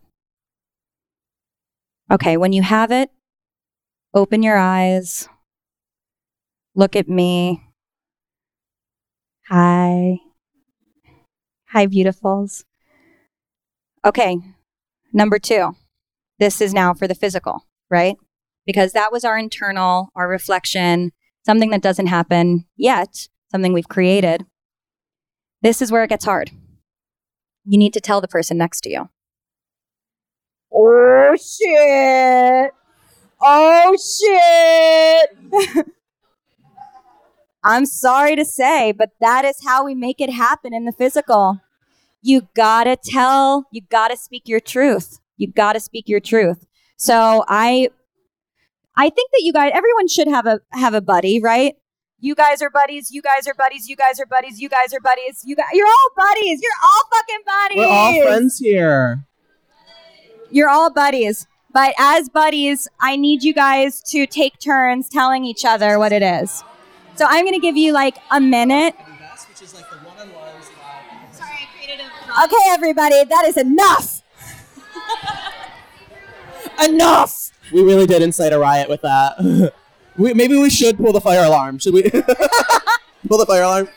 Okay, when you have it, open your eyes, look at me. Hi. Hi, beautifuls. Okay, number two. This is now for the physical, right? Because that was our internal, our reflection, something that doesn't happen yet, something we've created. This is where it gets hard. You need to tell the person next to you. Oh shit. Oh shit. I'm sorry to say, but that is how we make it happen in the physical. You gotta tell, you gotta speak your truth. You got to speak your truth. So I I think that you guys everyone should have a have a buddy, right? You guys are buddies, you guys are buddies, you guys are buddies, you guys are buddies. You guys you're all buddies. You're all fucking buddies. We're all friends here. You're all buddies. But as buddies, I need you guys to take turns telling each other what it is. So I'm going to give you like a minute. Okay, everybody, that is enough. Enough! We really did incite a riot with that. we, maybe we should pull the fire alarm. Should we pull the fire alarm?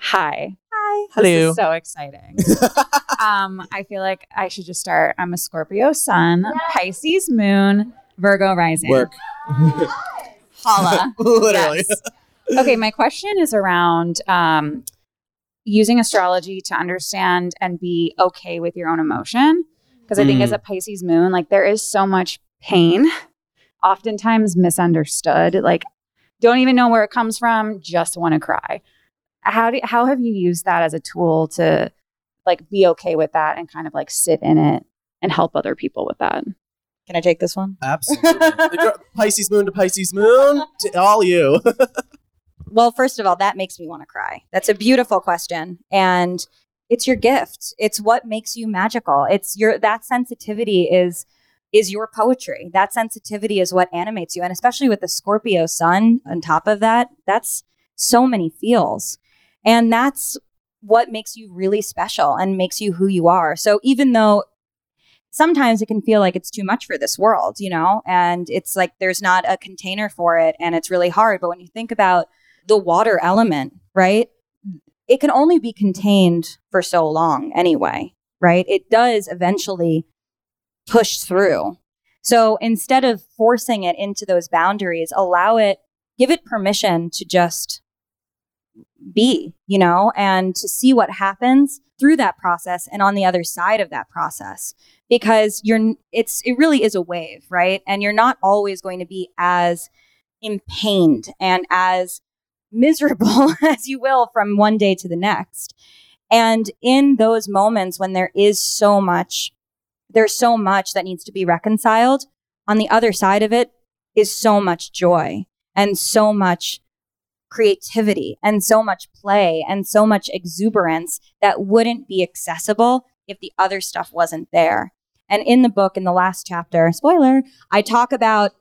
Hi. Hi. This Hello. is so exciting. um, I feel like I should just start. I'm a Scorpio sun, Pisces moon, Virgo rising. Work. Holla. Literally. Yes. Okay, my question is around um, using astrology to understand and be okay with your own emotion. Because I think Mm. as a Pisces moon, like there is so much pain, oftentimes misunderstood. Like, don't even know where it comes from, just want to cry. How do how have you used that as a tool to like be okay with that and kind of like sit in it and help other people with that? Can I take this one? Absolutely. Pisces moon to Pisces moon to all you. Well, first of all, that makes me want to cry. That's a beautiful question. And it's your gift. It's what makes you magical. It's your that sensitivity is is your poetry. That sensitivity is what animates you. And especially with the Scorpio sun on top of that, that's so many feels. And that's what makes you really special and makes you who you are. So even though sometimes it can feel like it's too much for this world, you know, and it's like there's not a container for it and it's really hard. But when you think about the water element, right? It can only be contained for so long anyway, right? It does eventually push through. So instead of forcing it into those boundaries, allow it, give it permission to just be, you know, and to see what happens through that process and on the other side of that process because you're it's it really is a wave, right? And you're not always going to be as impained and as miserable as you will from one day to the next. And in those moments when there is so much, there's so much that needs to be reconciled, on the other side of it is so much joy and so much creativity and so much play and so much exuberance that wouldn't be accessible if the other stuff wasn't there. And in the book, in the last chapter, spoiler, I talk about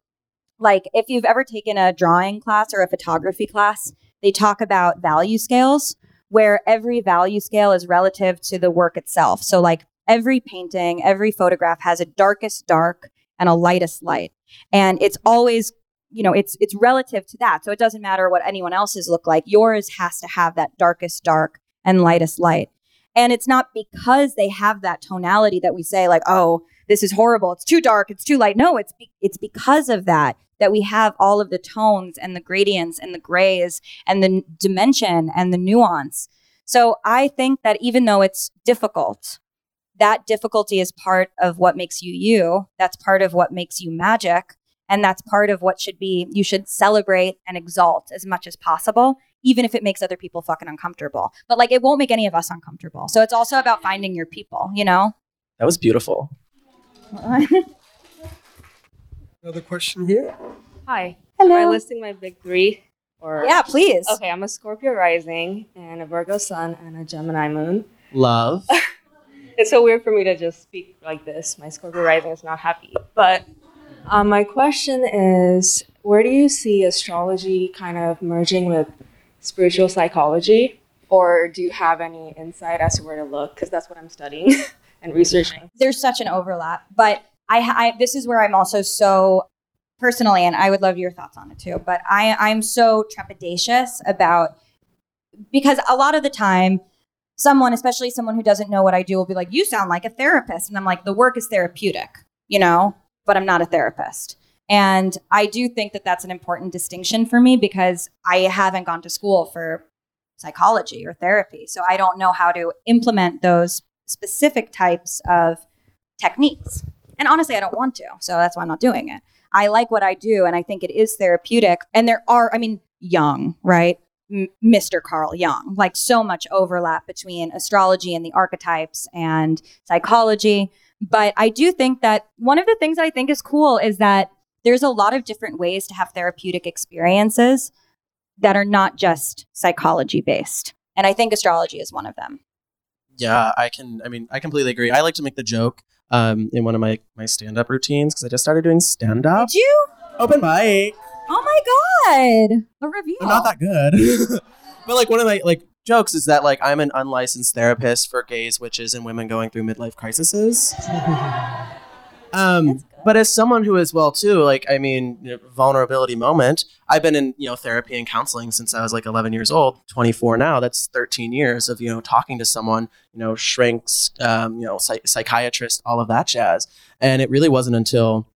like if you've ever taken a drawing class or a photography class, they talk about value scales where every value scale is relative to the work itself. So like every painting, every photograph has a darkest dark and a lightest light. And it's always, you know, it's it's relative to that. So it doesn't matter what anyone else's look like. Yours has to have that darkest dark and lightest light. And it's not because they have that tonality that we say like, "Oh, this is horrible. It's too dark. It's too light." No, it's be- it's because of that that we have all of the tones and the gradients and the grays and the n- dimension and the nuance. So I think that even though it's difficult, that difficulty is part of what makes you you. That's part of what makes you magic. And that's part of what should be, you should celebrate and exalt as much as possible, even if it makes other people fucking uncomfortable. But like, it won't make any of us uncomfortable. So it's also about finding your people, you know? That was beautiful. Another question here. Hi. Hello. Am I Hello. listing my big three? Or Yeah, please. Okay, I'm a Scorpio rising and a Virgo sun and a Gemini moon. Love. It's so weird for me to just speak like this. My Scorpio rising is not happy. But um, my question is where do you see astrology kind of merging with spiritual psychology? Or do you have any insight as to where to look? Because that's what I'm studying and researching. there's such an overlap but I, I this is where i'm also so personally and i would love your thoughts on it too but i i'm so trepidatious about because a lot of the time someone especially someone who doesn't know what i do will be like you sound like a therapist and i'm like the work is therapeutic you know but i'm not a therapist and i do think that that's an important distinction for me because i haven't gone to school for psychology or therapy so i don't know how to implement those specific types of techniques. And honestly, I don't want to. So that's why I'm not doing it. I like what I do and I think it is therapeutic. And there are, I mean, Jung, right? M- Mr. Carl Jung, like so much overlap between astrology and the archetypes and psychology. But I do think that one of the things that I think is cool is that there's a lot of different ways to have therapeutic experiences that are not just psychology based. And I think astrology is one of them. Yeah, I can. I mean, I completely agree. I like to make the joke um, in one of my my stand up routines because I just started doing stand up. Did you? Open mic. Oh my god! A reveal. I'm not that good. but like one of my like jokes is that like I'm an unlicensed therapist for gays, witches, and women going through midlife crises. um, but as someone who is well too, like I mean, you know, vulnerability moment. I've been in you know therapy and counseling since I was like 11 years old. 24 now. That's 13 years of you know talking to someone. You know, shrinks, um, you know, psych- psychiatrist, all of that jazz. And it really wasn't until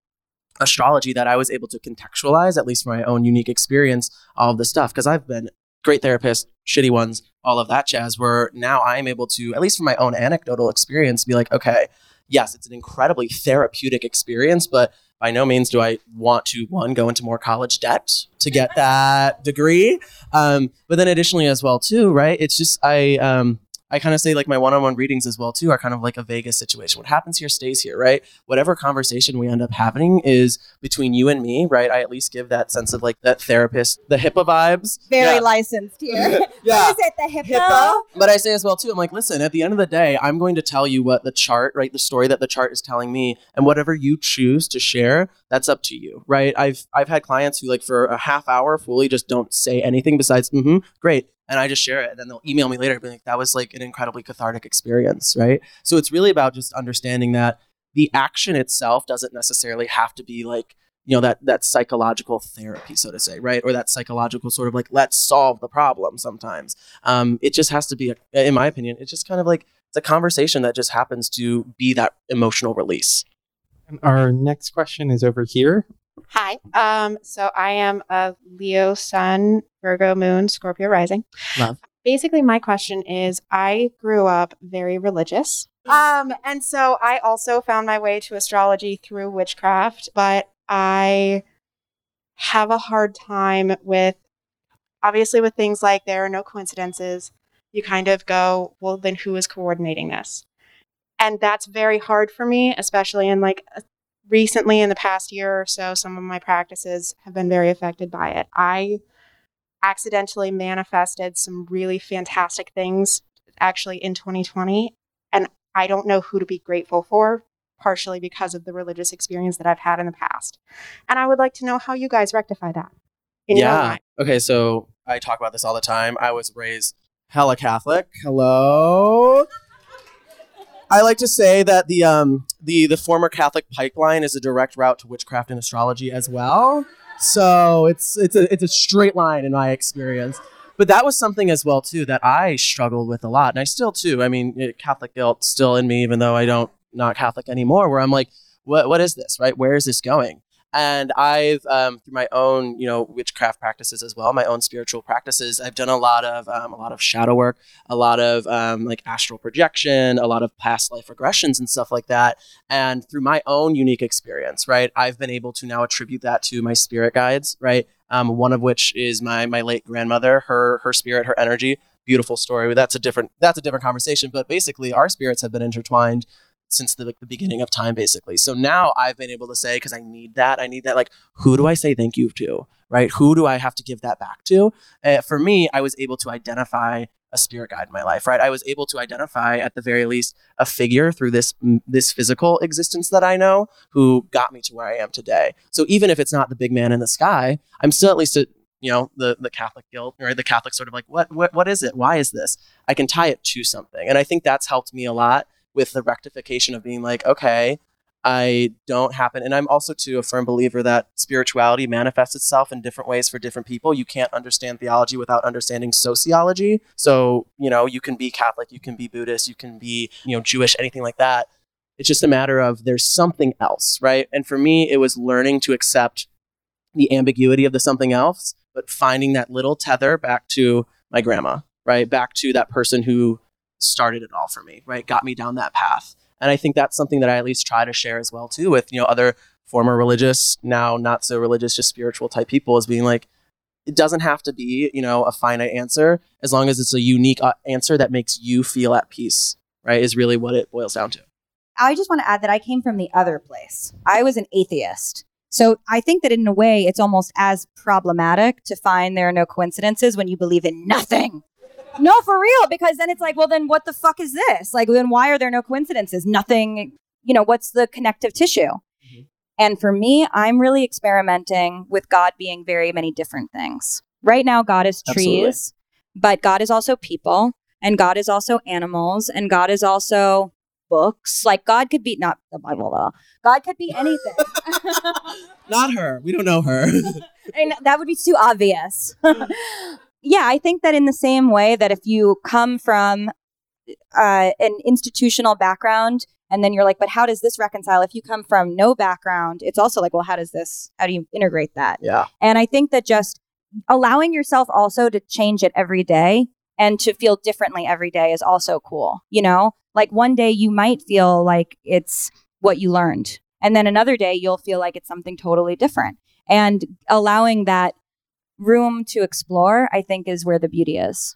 astrology that I was able to contextualize, at least for my own unique experience, all of this stuff. Because I've been great therapists, shitty ones, all of that jazz. Where now I'm able to, at least from my own anecdotal experience, be like, okay, yes, it's an incredibly therapeutic experience, but by no means do I want to one go into more college debt to get that degree. Um, but then additionally as well too, right? It's just I um, I kind of say like my one-on-one readings as well too are kind of like a Vegas situation. What happens here stays here, right? Whatever conversation we end up having is between you and me, right? I at least give that sense of like that therapist, the HIPAA vibes. Very Yeah. licensed here. Yeah. Is it? The hippo? HIPAA. But I say as well too, I'm like, listen, at the end of the day, I'm going to tell you what the chart, right, the story that the chart is telling me, and whatever you choose to share, that's up to you, right? I've I've had clients who like for a half hour fully just don't say anything besides, mm-hmm, great, and I just share it, and then they'll email me later, being like, that was like an incredibly cathartic experience, right? So it's really about just understanding that the action itself doesn't necessarily have to be like you know that that psychological therapy so to say right or that psychological sort of like let's solve the problem sometimes um, it just has to be a, in my opinion it's just kind of like it's a conversation that just happens to be that emotional release And our next question is over here. Hi. Um, so I am a Leo Sun, Virgo Moon, Scorpio Rising. Love. Basically, my question is I grew up very religious. Um, and so I also found my way to astrology through witchcraft, but I have a hard time with obviously with things like there are no coincidences. You kind of go, well, then who is coordinating this? And that's very hard for me, especially in like a recently in the past year or so some of my practices have been very affected by it. I accidentally manifested some really fantastic things actually in 2020 and i don't know who to be grateful for partially because of the religious experience that i've had in the past. And i would like to know how you guys rectify that in your yeah. mind. okay so i talk about this all the time. I was raised hella catholic. Hello I like to say that the um the the former Catholic pipeline is a direct route to witchcraft and astrology as well. So it's it's a it's a straight line in my experience. But that was something as well too that I struggled with a lot, and I still too. I mean, Catholic guilt still in me, even though I don't not Catholic anymore. Where I'm like, what what is this? Right? Where is this going? And I've um, through my own you know witchcraft practices as well, my own spiritual practices. I've done a lot of um, a lot of shadow work, a lot of um, like astral projection, a lot of past life regressions and stuff like that. And through my own unique experience, right, I've been able to now attribute that to my spirit guides, right. Um, one of which is my my late grandmother, her her spirit, her energy. Beautiful story. That's a different that's a different conversation. But basically, our spirits have been intertwined since the, like, the beginning of time basically. So now i've been able to say because i need that i need that like who do i say thank you to right? Who do i have to give that back to uh, for me i was able to identify a spirit guide in my life right? I was able to identify at the very least a figure through this this physical existence that i know who got me to where i am today. So even if it's not the big man in the sky i'm still at least a, you know the the catholic guilt or the catholic sort of like what what what is it? Why is this? I can tie it to something. And i think that's helped me a lot with the rectification of being like, okay, I don't happen. And I'm also too a firm believer that spirituality manifests itself in different ways for different people. You can't understand theology without understanding sociology. So, you know, you can be Catholic, you can be Buddhist, you can be, you know, Jewish, anything like that. It's just a matter of there's something else, right? And for me, it was learning to accept the ambiguity of the something else, but finding that little tether back to my grandma, right? Back to that person who started it all for me, right? Got me down that path. And I think that's something that I at least try to share as well too with, you know, other former religious, now not so religious, just spiritual type people is being like, it doesn't have to be, you know, a finite answer as long as it's a unique uh, answer that makes you feel at peace, right? Is really what it boils down to. I just want to add that I came from the other place. I was an atheist. So I think that in a way, it's almost as problematic to find there are no coincidences when you believe in nothing. No, for real, because then it's like, well, then what the fuck is this? Like, then why are there no coincidences? Nothing, you know, what's the connective tissue? Mm-hmm. And for me, I'm really experimenting with God being very many different things. Right now, God is trees, Absolutely. but God is also people, and God is also animals, and God is also books. Like, God could be not the Bible, though. God could be anything. Not her. We don't know her. and that would be too obvious. Yeah, I think that in the same way that if you come from uh, an institutional background and then you're like, but how does this reconcile? If you come from no background, it's also like, well, how does this, how do you integrate that? yeah. And I think that just allowing yourself also to change it every day and to feel differently every day is also cool. You know, like one day you might feel like it's what you learned, and then another day you'll feel like it's something totally different. And allowing that room to explore, I think, is where the beauty is.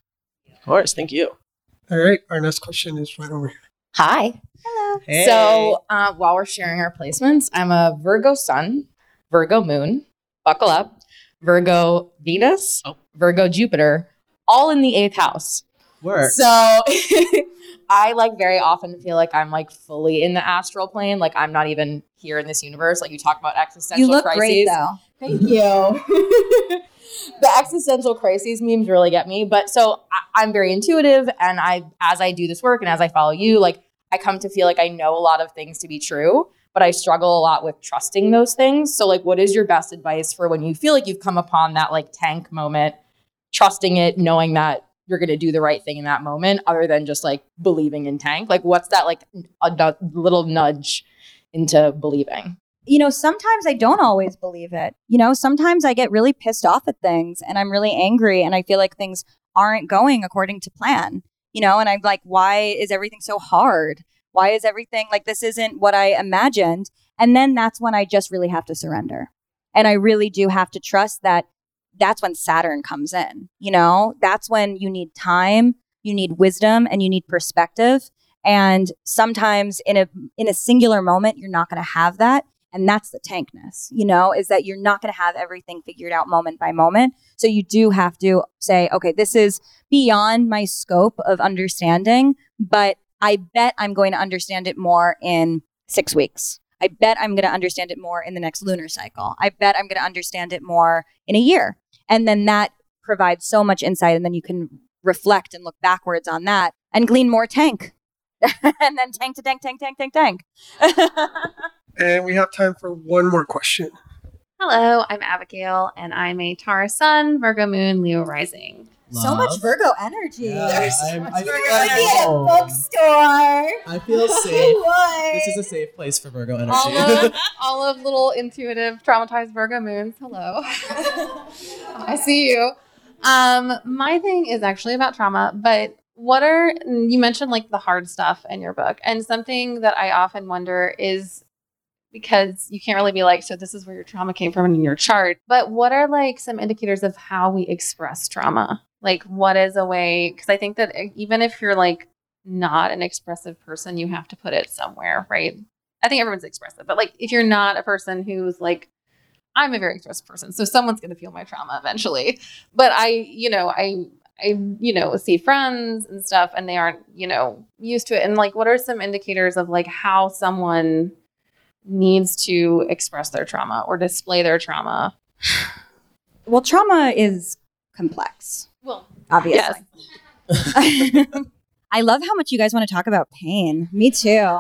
Of course. Thank you. All right, our next question is right over here. Hi. Hello. Hey. So uh, while we're sharing our placements, I'm a Virgo Sun, Virgo Moon, buckle up, Virgo Venus, Oh. Virgo Jupiter, all in the eighth house. Work. So I like very often feel like I'm like fully in the astral plane, like I'm not even here in this universe. Like you talk about existential You look crises. great though. Thank you. the existential crises memes really get me. But so I, I'm very intuitive, and I, as I do this work and as I follow you, like I come to feel like I know a lot of things to be true, but I struggle a lot with trusting those things. So, like, what is your best advice for when you feel like you've come upon that like tank moment, trusting it, knowing that you're going to do the right thing in that moment, other than just like believing in tank? Like, what's that like a, a little nudge into believing? You know, sometimes I don't always believe it. You know, sometimes I get really pissed off at things and I'm really angry and I feel like things aren't going according to plan. You know, and I'm like, why is everything so hard? Why is everything like this isn't what I imagined? And then that's when I just really have to surrender. And I really do have to trust that that's when Saturn comes in. You know, that's when you need time, you need wisdom, and you need perspective. And sometimes in a in a singular moment, you're not going to have that. And that's the tankness, you know, is that you're not going to have everything figured out moment by moment. So you do have to say, okay, this is beyond my scope of understanding, but I bet I'm going to understand it more in six weeks. I bet I'm going to understand it more in the next lunar cycle. I bet I'm going to understand it more in a year. And then that provides so much insight. And then you can reflect and look backwards on that and glean more tank. and then tank to tank, tank, tank, tank, tank. And we have time for one more question. Hello, I'm Abigail, and I'm a Taurus Sun, Virgo Moon, Leo Rising. So much Virgo energy. Yeah, I'm- I feel Virgo like would be at a bookstore. I feel safe. This is a safe place for Virgo energy. All of, all of little intuitive, traumatized Virgo moons. Hello. I see you. Um, my thing is actually about trauma, but what are you mentioned like the hard stuff in your book, and something that I often wonder is because you can't really be like, so this is where your trauma came from in your chart. But what are like some indicators of how we express trauma? Like, what is a way? Because I think that e, even if you're like not an expressive person, you have to put it somewhere, right? I think everyone's expressive, but like if you're not a person who's like, I'm a very expressive person, so someone's going to feel my trauma eventually. But I, you know, I, I, you know, see friends and stuff, and they aren't, you know, used to it. And like, what are some indicators of like how someone needs to express their trauma or display their trauma? Well, trauma is complex, Well, obviously. I love how much you guys want to talk about pain. Me too.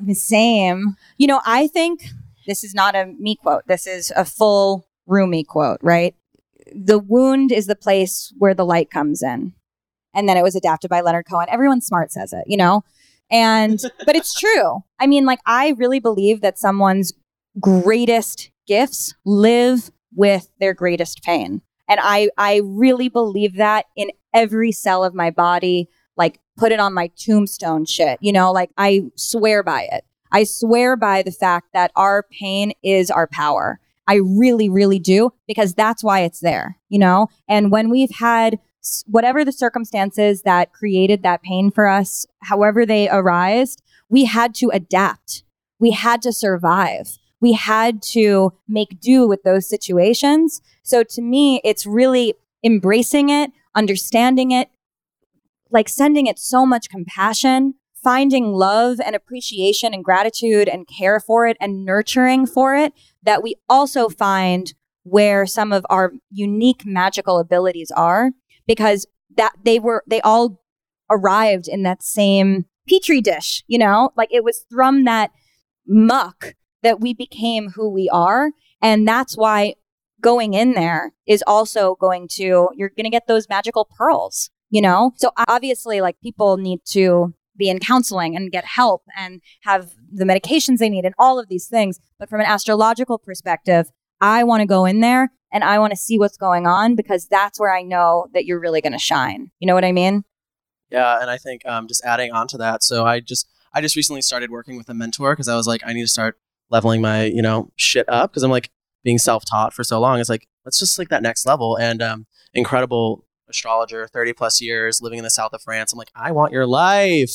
The same. You know, I think this is not a me quote. This is a full Rumi quote, right? The wound is the place where the light comes in. And then it was adapted by Leonard Cohen. Everyone smart says it, you know? And, but it's true. I mean, like, I really believe that someone's greatest gifts live with their greatest pain. And I, I really believe that in every cell of my body, like put it on my tombstone shit, you know, like I swear by it. I swear by the fact that our pain is our power. I really, really do, because that's why it's there, you know? And when we've had whatever the circumstances that created that pain for us, however they arised, we had to adapt. We had to survive. We had to make do with those situations. So to me, it's really embracing it, understanding it, like sending it so much compassion, finding love and appreciation and gratitude and care for it and nurturing for it that we also find where some of our unique magical abilities are because that they were they all arrived in that same petri dish you know? Like it was from that muck that we became who we are. And that's why going in there is also going to you're going to get those magical pearls you know? So obviously like people need to be in counseling and get help and have the medications they need and all of these things. But from an astrological perspective I want to go in there and I want to see what's going on because that's where I know that you're really going to shine. You know what I mean? Yeah, and I think um, just adding on to that, so I just I just recently started working with a mentor because I was like, I need to start leveling my you know shit up because I'm like being self taught for so long. It's like let's just like that next level. And um, incredible astrologer, 30 plus years living in the south of France. I'm like, I want your life.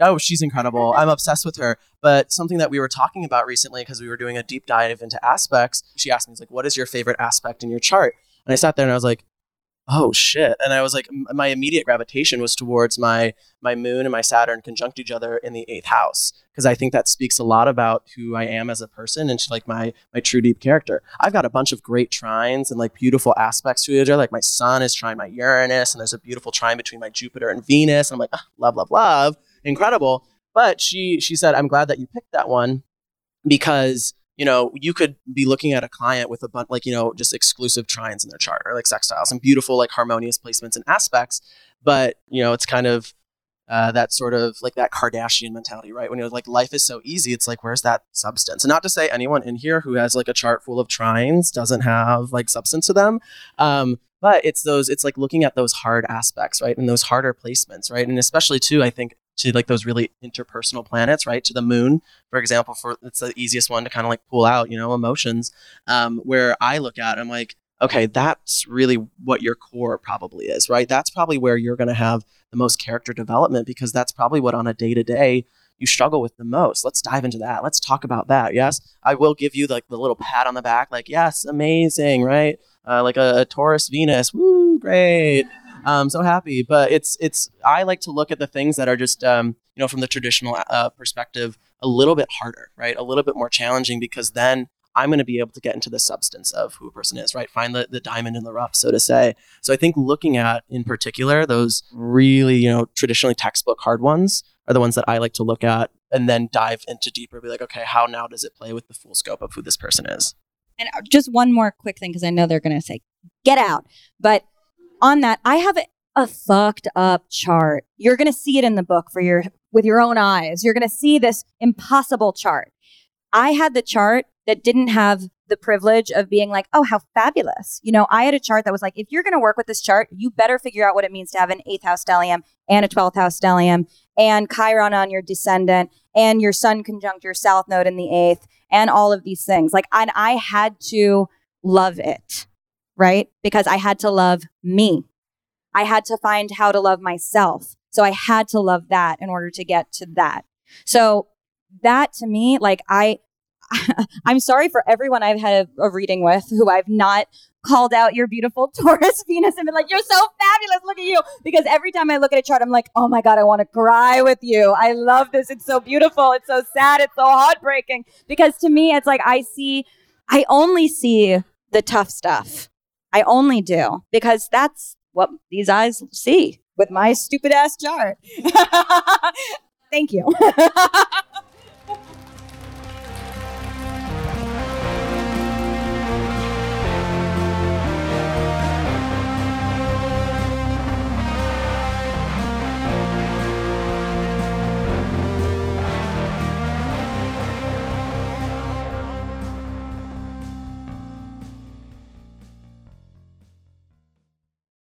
Oh, she's incredible. I'm obsessed with her. But something that we were talking about recently, because we were doing a deep dive into aspects, she asked me, like, what is your favorite aspect in your chart? And I sat there and I was like, oh shit and i was like my immediate gravitation was towards my my moon and my saturn conjunct each other in the eighth house because i think that speaks a lot about who i am as a person and like my my true deep character i've got a bunch of great trines and like beautiful aspects to each other like my sun is trine my uranus and there's a beautiful trine between my jupiter and venus and i'm like oh, love love love incredible but she she said i'm glad that you picked that one because you know, you could be looking at a client with a bunch, like, you know, just exclusive trines in their chart or like sextiles and beautiful, like harmonious placements and aspects. But, you know, it's kind of uh, that sort of like that Kardashian mentality, right? When you're like, life is so easy, it's like, where's that substance? And not to say anyone in here who has like a chart full of trines doesn't have like substance to them. Um, but it's those, it's like looking at those hard aspects, right? And those harder placements, right? And especially too, I think to like those really interpersonal planets, right? To the moon, for example, for it's the easiest one to kind of like pull out, you know, emotions. Um, where I look at, I'm like, okay, that's really what your core probably is, right? That's probably where you're going to have the most character development because that's probably what on a day to day you struggle with the most. Let's dive into that. Let's talk about that. Yes, I will give you like the little pat on the back, like yes, amazing, right? Uh, like a, a Taurus Venus, woo, great. I'm so happy. But it's it's I like to look at the things that are just um, you know from the traditional uh, perspective a little bit harder, right? A little bit more challenging because then I'm going to be able to get into the substance of who a person is, right? Find the, the diamond in the rough, so to say. So I think looking at, in particular, those really, you know, traditionally textbook hard ones are the ones that I like to look at and then dive into deeper, be like, okay, how now does it play with the full scope of who this person is? And uh, just one more quick thing, because I know they're going to say, get out. But on that, I have a, fucked up chart. You're going to see it in the book for your with your own eyes. You're going to see this impossible chart. I had the chart that didn't have the privilege of being like, oh, how fabulous. You know, I had a chart that was like, if you're going to work with this chart, you better figure out what it means to have an eighth house stellium and a 12th house stellium and Chiron on your descendant and your sun conjunct your south node in the eighth and all of these things. Like, and I had to love it right? Because I had to love me. I had to find how to love myself. So I had to love that in order to get to that. So that to me, like I, I'm sorry for everyone I've had a, a, reading with who I've not called out your beautiful Taurus Venus and been like, you're so fabulous. Look at you. Because every time I look at a chart, I'm like, oh my God, I want to cry with you. I love this. It's so beautiful. It's so sad. It's so heartbreaking. Because to me, it's like I see, I only see the tough stuff. I only do because that's what these eyes see with my stupid ass chart. Thank you.